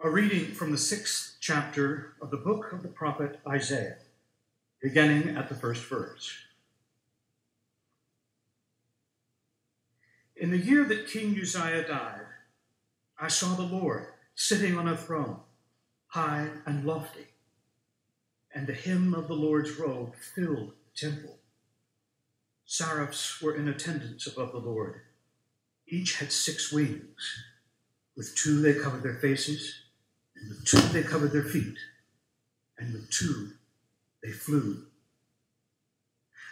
A reading from the sixth chapter of the book of the prophet Isaiah, beginning at the first verse. In the year that King Uzziah died, I saw the Lord sitting on a throne, high and lofty, and the hem of the Lord's robe filled the temple. Seraphs were in attendance above the Lord. Each had six wings. With two they covered their faces and with two they covered their feet, and with two they flew.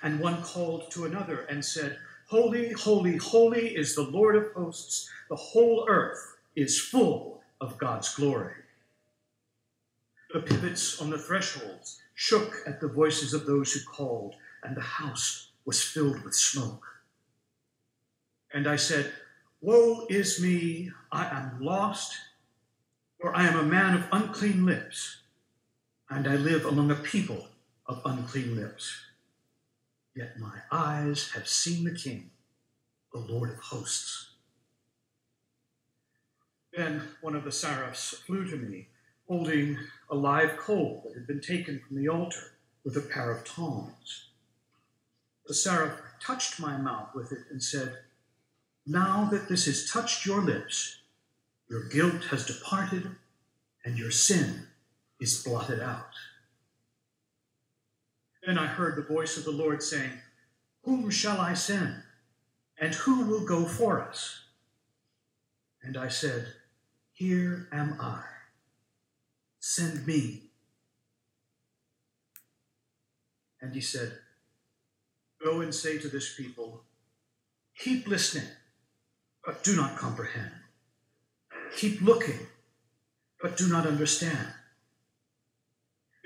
And one called to another and said, Holy, holy, holy is the Lord of hosts. The whole earth is full of God's glory. The pivots on the thresholds shook at the voices of those who called, and the house was filled with smoke. And I said, Woe is me, I am lost for I am a man of unclean lips, and I live among a people of unclean lips. Yet my eyes have seen the King, the Lord of hosts. Then one of the seraphs flew to me, holding a live coal that had been taken from the altar with a pair of tongs. The seraph touched my mouth with it and said, Now that this has touched your lips, your guilt has departed, and your sin is blotted out. Then I heard the voice of the Lord saying, Whom shall I send? And who will go for us? And I said, Here am I. Send me. And he said, Go and say to this people, Keep listening, but do not comprehend. Keep looking, but do not understand.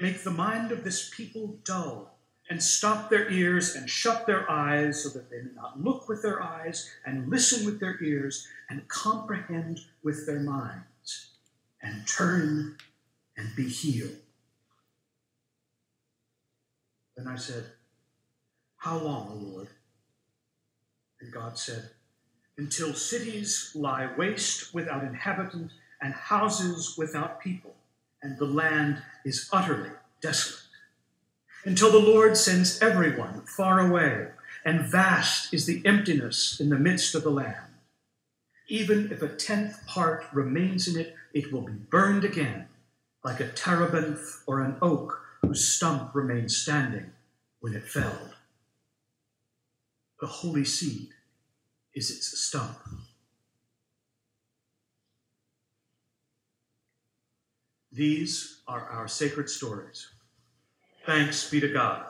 Make the mind of this people dull, and stop their ears and shut their eyes, so that they may not look with their eyes, and listen with their ears, and comprehend with their minds, and turn and be healed. Then I said, How long, O Lord? And God said, Until cities lie waste without inhabitant and houses without people, and the land is utterly desolate. Until the Lord sends everyone far away, and vast is the emptiness in the midst of the land. Even if a tenth part remains in it, it will be burned again, like a terebinth or an oak whose stump remained standing when it fell. The holy seed is its stump. These are our sacred stories. Thanks be to God.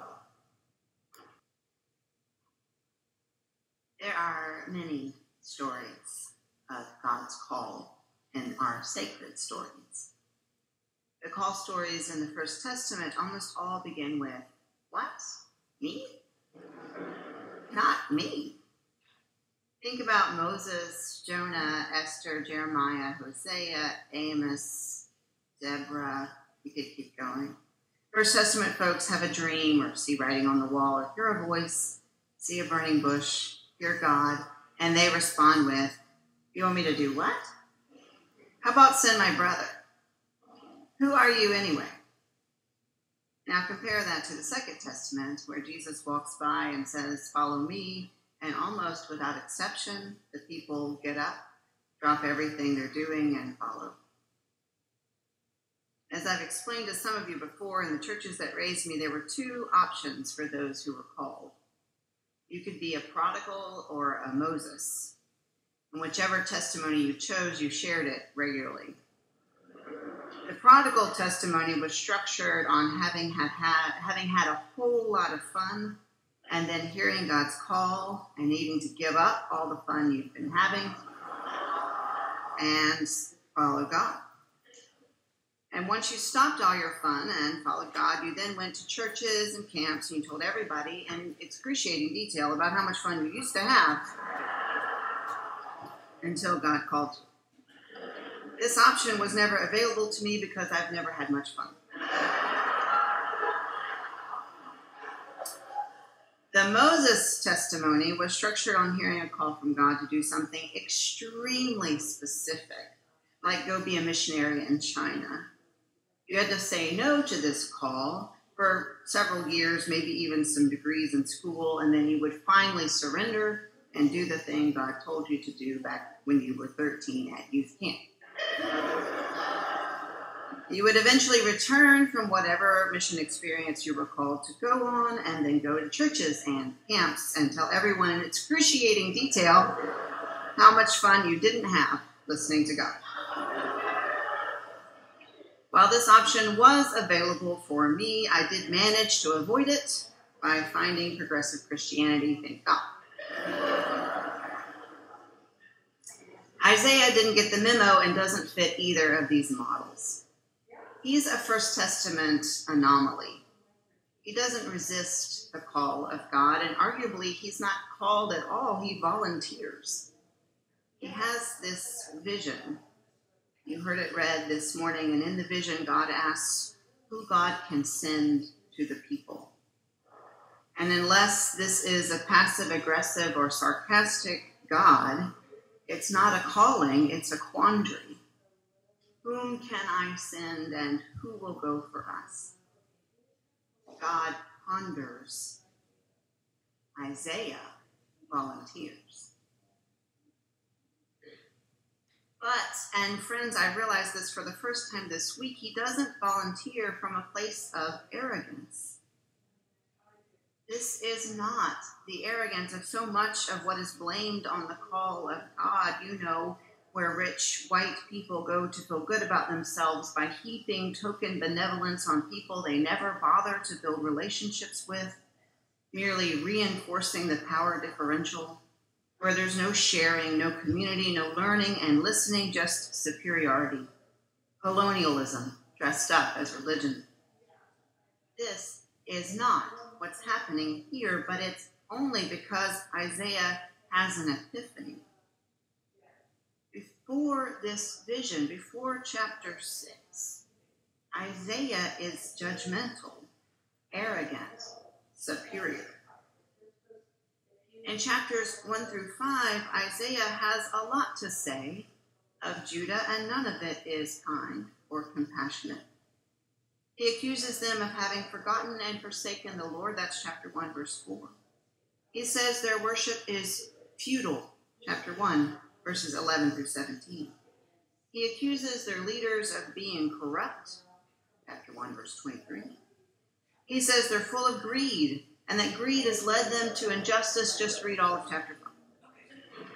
There are many stories of God's call in our sacred stories. The call stories in the First Testament almost all begin with, What? Me? Not me. Think about Moses, Jonah, Esther, Jeremiah, Hosea, Amos, Deborah. You could keep going. First Testament folks have a dream or see writing on the wall or hear a voice, see a burning bush, hear God, and they respond with, You want me to do what? How about send my brother? Who are you anyway? Now compare that to the Second Testament, where Jesus walks by and says, Follow me, and almost without exception, the people get up, drop everything they're doing, and follow. As I've explained to some of you before, in the churches that raised me, there were two options for those who were called. You could be a prodigal or a Moses. And whichever testimony you chose, you shared it regularly. The prodigal testimony was structured on having had, having had a whole lot of fun and then hearing God's call and needing to give up all the fun you've been having and follow God. And once you stopped all your fun and followed God, you then went to churches and camps and you told everybody in excruciating detail about how much fun you used to have until God called you. This option was never available to me because I've never had much fun. Moses testimony was structured on hearing a call from God to do something extremely specific like go be a missionary in China. You had to say no to this call for several years, maybe even some degrees in school, and then you would finally surrender and do the thing God told you to do back when you were 13 at youth camp. You would eventually return from whatever mission experience you were called to go on, and then go to churches and camps and tell everyone in excruciating detail how much fun you didn't have listening to God. While this option was available for me, I did manage to avoid it by finding progressive Christianity, thank God. Isaiah didn't get the memo and doesn't fit either of these models. He's a First Testament anomaly. He doesn't resist the call of God, and arguably, he's not called at all. He volunteers. He has this vision you heard it read this morning, and in the vision, God asks who God can send to the people. And unless this is a passive aggressive or sarcastic God, it's not a calling, it's a quandary. Whom can I send and who will go for us? God ponders. Isaiah volunteers. But, and friends, I realized this for the first time this week, he doesn't volunteer from a place of arrogance. This is not the arrogance of so much of what is blamed on the call of God. You know, where rich white people go to feel good about themselves by heaping token benevolence on people they never bother to build relationships with, merely reinforcing the power differential where there's no sharing, no community, no learning and listening, just superiority. Colonialism dressed up as religion. This is not what's happening here, but it's only because Isaiah has an epiphany. Before this vision, before chapter 6, Isaiah is judgmental, arrogant, superior. In chapters 1 through 5, Isaiah has a lot to say of Judah, and none of it is kind or compassionate. He accuses them of having forgotten and forsaken the Lord. That's chapter 1, verse 4. He says their worship is futile, chapter 1, verses 11 through 17. He accuses their leaders of being corrupt, chapter 1, verse 23. He says they're full of greed, and that greed has led them to injustice. Just read all of chapter 5.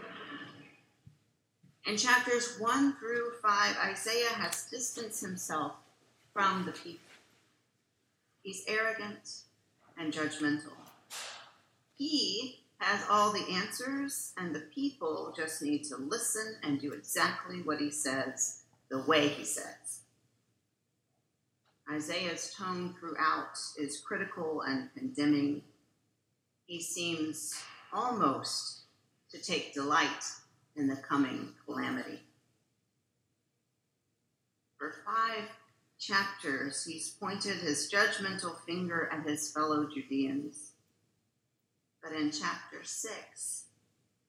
In chapters 1 through 5, Isaiah has distanced himself from the people. He's arrogant and judgmental. He has all the answers, and the people just need to listen and do exactly what he says the way he says. Isaiah's tone throughout is critical and condemning. He seems almost to take delight in the coming calamity. For five chapters, he's pointed his judgmental finger at his fellow Judeans. But in chapter six,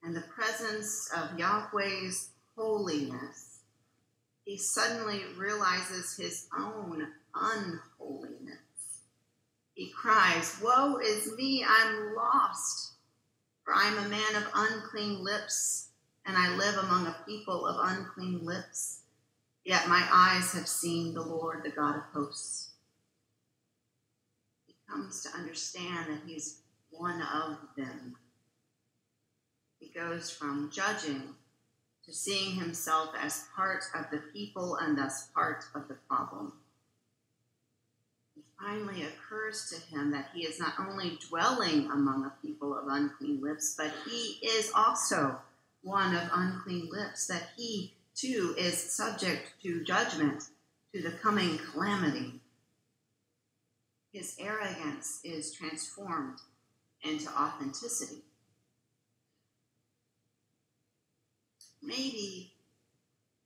in the presence of Yahweh's holiness, he suddenly realizes his own unholiness. He cries, Woe is me, I'm lost, for I am a man of unclean lips, and I live among a people of unclean lips. Yet my eyes have seen the Lord, the God of hosts. He comes to understand that he's one of them. He goes from judging to seeing himself as part of the people and thus part of the problem It finally occurs to him that he is not only dwelling among a people of unclean lips, but he is also one of unclean lips, that he too is subject to judgment, to the coming calamity. His arrogance is transformed into authenticity. Maybe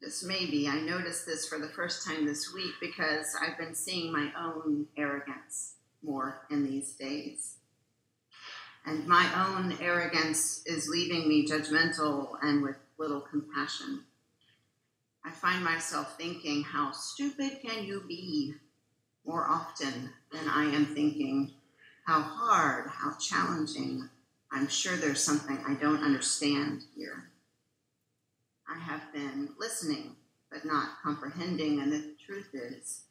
just maybe, I noticed this for the first time this week because I've been seeing my own arrogance more in these days. And my own arrogance is leaving me judgmental and with little compassion. I find myself thinking, how stupid can you be? More often than I am thinking, how hard, how challenging. I'm sure there's something I don't understand here. I have been listening, but not comprehending, and the truth is,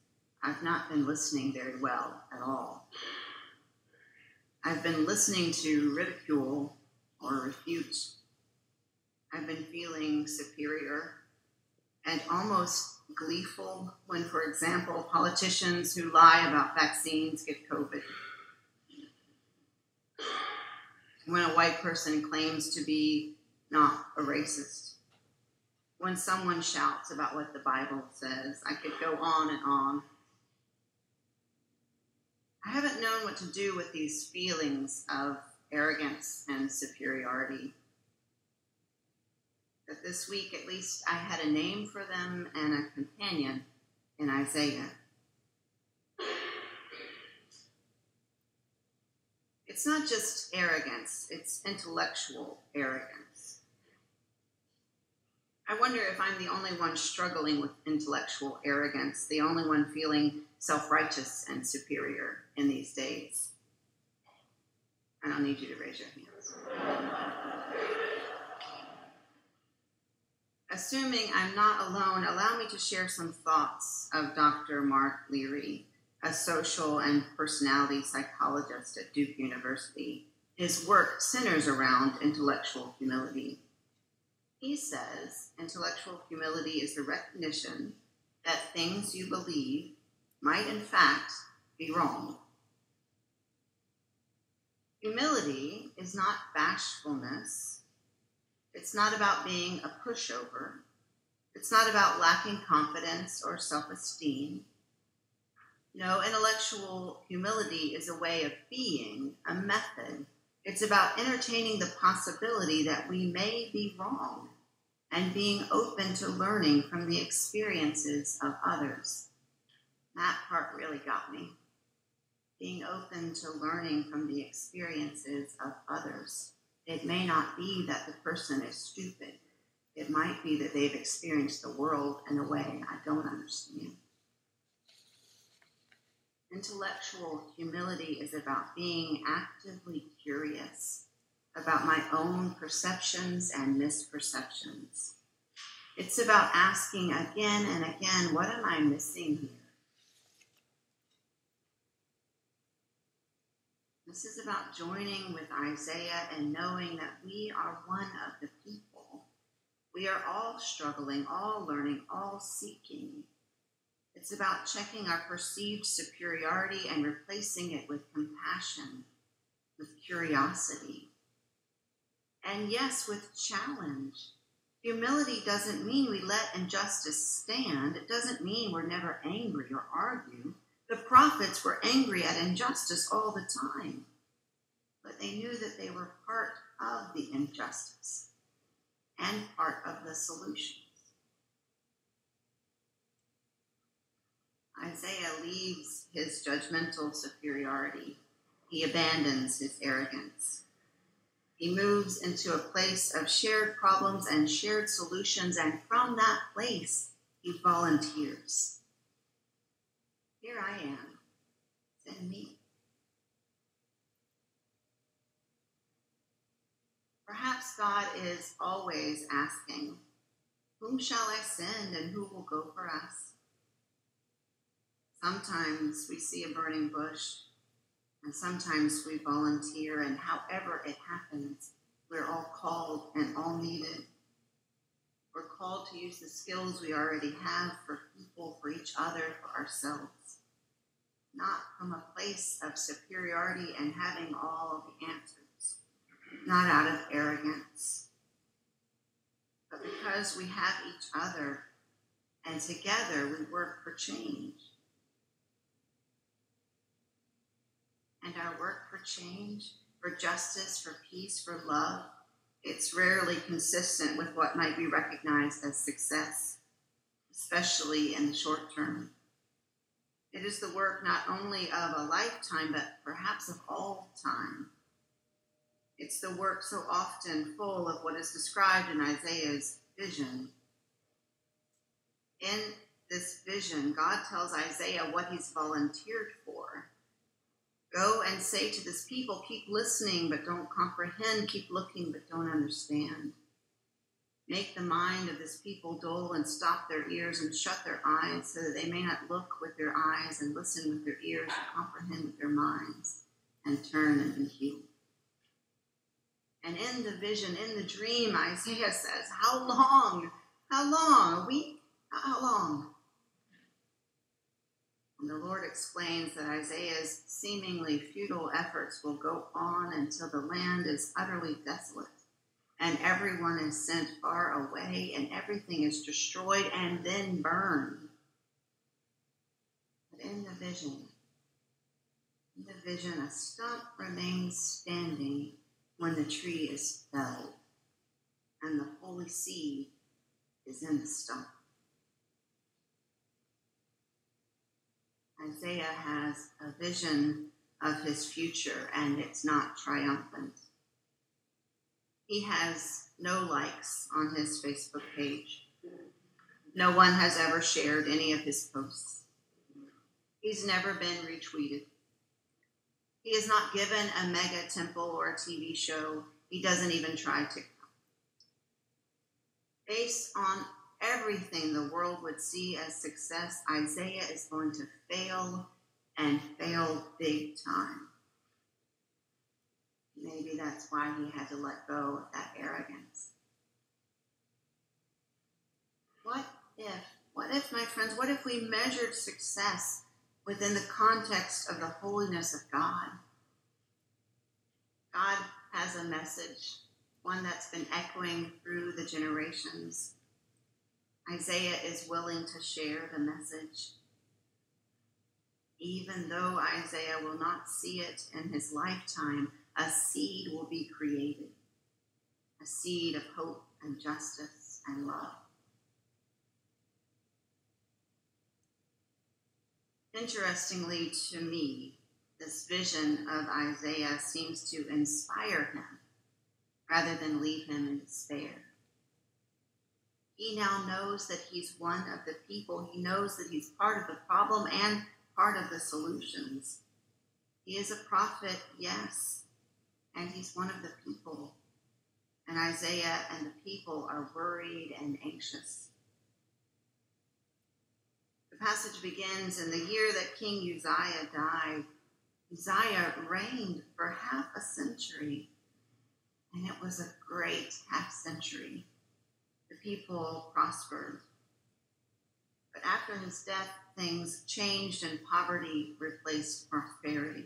I've not been listening very well at all. I've been listening to ridicule or refute. I've been feeling superior and almost gleeful when, for example, politicians who lie about vaccines get COVID. When a white person claims to be not a racist. When someone shouts about what the Bible says. I could go on and on. I haven't known what to do with these feelings of arrogance and superiority. But this week, at least, I had a name for them and a companion in Isaiah. It's not just arrogance, it's intellectual arrogance. I wonder if I'm the only one struggling with intellectual arrogance, the only one feeling self righteous and superior in these days. I don't need you to raise your hands. Assuming I'm not alone, allow me to share some thoughts of Dr. Mark Leary, a social and personality psychologist at Duke University. His work centers around intellectual humility. He says intellectual humility is the recognition that things you believe might in fact be wrong. Humility is not bashfulness. It's not about being a pushover. It's not about lacking confidence or self esteem. No, intellectual humility is a way of being, a method. It's about entertaining the possibility that we may be wrong and being open to learning from the experiences of others. That part really got me. Being open to learning from the experiences of others. It may not be that the person is stupid. It might be that they've experienced the world in a way I don't understand. Intellectual humility is about being actively curious about my own perceptions and misperceptions. It's about asking again and again, what am I missing here? This is about joining with Isaiah and knowing that we are one of the people. We are all struggling, all learning, all seeking. It's about checking our perceived superiority and replacing it with compassion, with curiosity, and yes, with challenge. Humility doesn't mean we let injustice stand. It doesn't mean we're never angry or argue. The prophets were angry at injustice all the time, but they knew that they were part of the injustice and part of the solutions. Isaiah leaves his judgmental superiority. He abandons his arrogance. He moves into a place of shared problems and shared solutions, and from that place, he volunteers. Here I am. Send me. Perhaps God is always asking, Whom shall I send and who will go for us? Sometimes we see a burning bush, and sometimes we volunteer, and however it happens, we're all called and all needed. We're called to use the skills we already have for people, for each other, for ourselves. Not from a place of superiority and having all the answers, not out of arrogance, but because we have each other and together we work for change. And our work for change, for justice, for peace, for love, it's rarely consistent with what might be recognized as success, especially in the short term. It is the work not only of a lifetime, but perhaps of all time. It's the work so often full of what is described in Isaiah's vision In this vision, God tells Isaiah what he's volunteered for. Go and say to this people, keep listening but don't comprehend, keep looking but don't understand. Make the mind of this people dull and stop their ears and shut their eyes so that they may not look with their eyes and listen with their ears and comprehend with their minds and turn and be healed. And in the vision, in the dream, Isaiah says, How long? How long? A week? How long? And the Lord explains that Isaiah's seemingly futile efforts will go on until the land is utterly desolate and everyone is sent far away and everything is destroyed and then burned. But in the vision, in the vision, a stump remains standing when the tree is felled, and the holy seed is in the stump. Isaiah has a vision of his future, and it's not triumphant. He has no likes on his Facebook page. No one has ever shared any of his posts. He's never been retweeted. He is not given a mega temple or a TV show. He doesn't even try to. Based on everything the world would see as success, Isaiah is going to fail and fail big time. Maybe that's why he had to let go of that arrogance. What if, what if, my friends, what if we measured success within the context of the holiness of God? God has a message, one that's been echoing through the generations. Isaiah is willing to share the message. Even though Isaiah will not see it in his lifetime, a seed will be created a seed of hope and justice and love. Interestingly to me, this vision of Isaiah seems to inspire him rather than leave him in despair. He now knows that he's one of the people. He knows that he's part of the problem and part of the solutions. He is a prophet, yes, and he's one of the people. And Isaiah and the people are worried and anxious. The passage begins in the year that King Uzziah died. Uzziah reigned for half a century, and it was a great half century. The people prospered. But after his death, things changed and poverty replaced prosperity.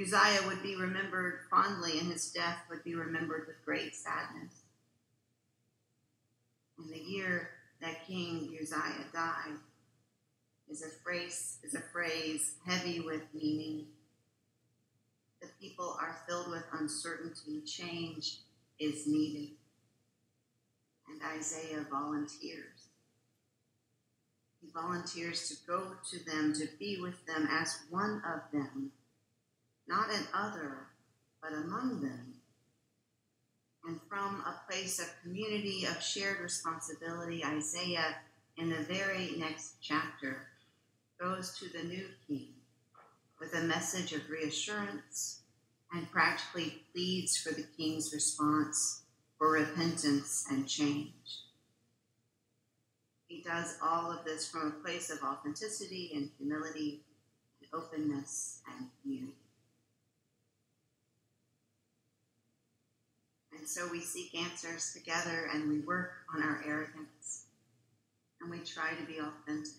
Uzziah would be remembered fondly, and his death would be remembered with great sadness. In the year that King Uzziah died is a phrase, is a phrase heavy with meaning. The people are filled with uncertainty. Change is needed. And Isaiah volunteers. He volunteers to go to them, to be with them as one of them not an other, but among them. And from a place of community, of shared responsibility, Isaiah, in the very next chapter, goes to the new king with a message of reassurance and practically pleads for the king's response for repentance and change. He does all of this from a place of authenticity and humility and openness and community. And so we seek answers together and we work on our arrogance and we try to be authentic.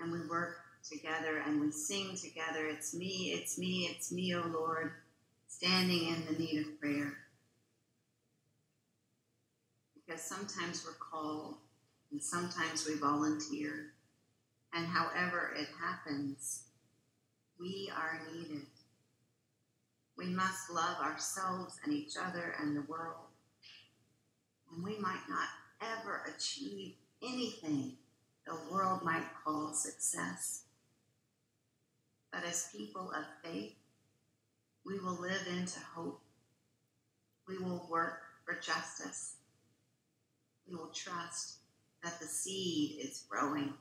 And we work together and we sing together. It's me, it's me, it's me, O Lord, standing in the need of prayer. Because sometimes we're called and sometimes we volunteer. And however it happens, we are needed. We must love ourselves and each other and the world. And we might not ever achieve anything the world might call success. But as people of faith, we will live into hope. We will work for justice. We will trust that the seed is growing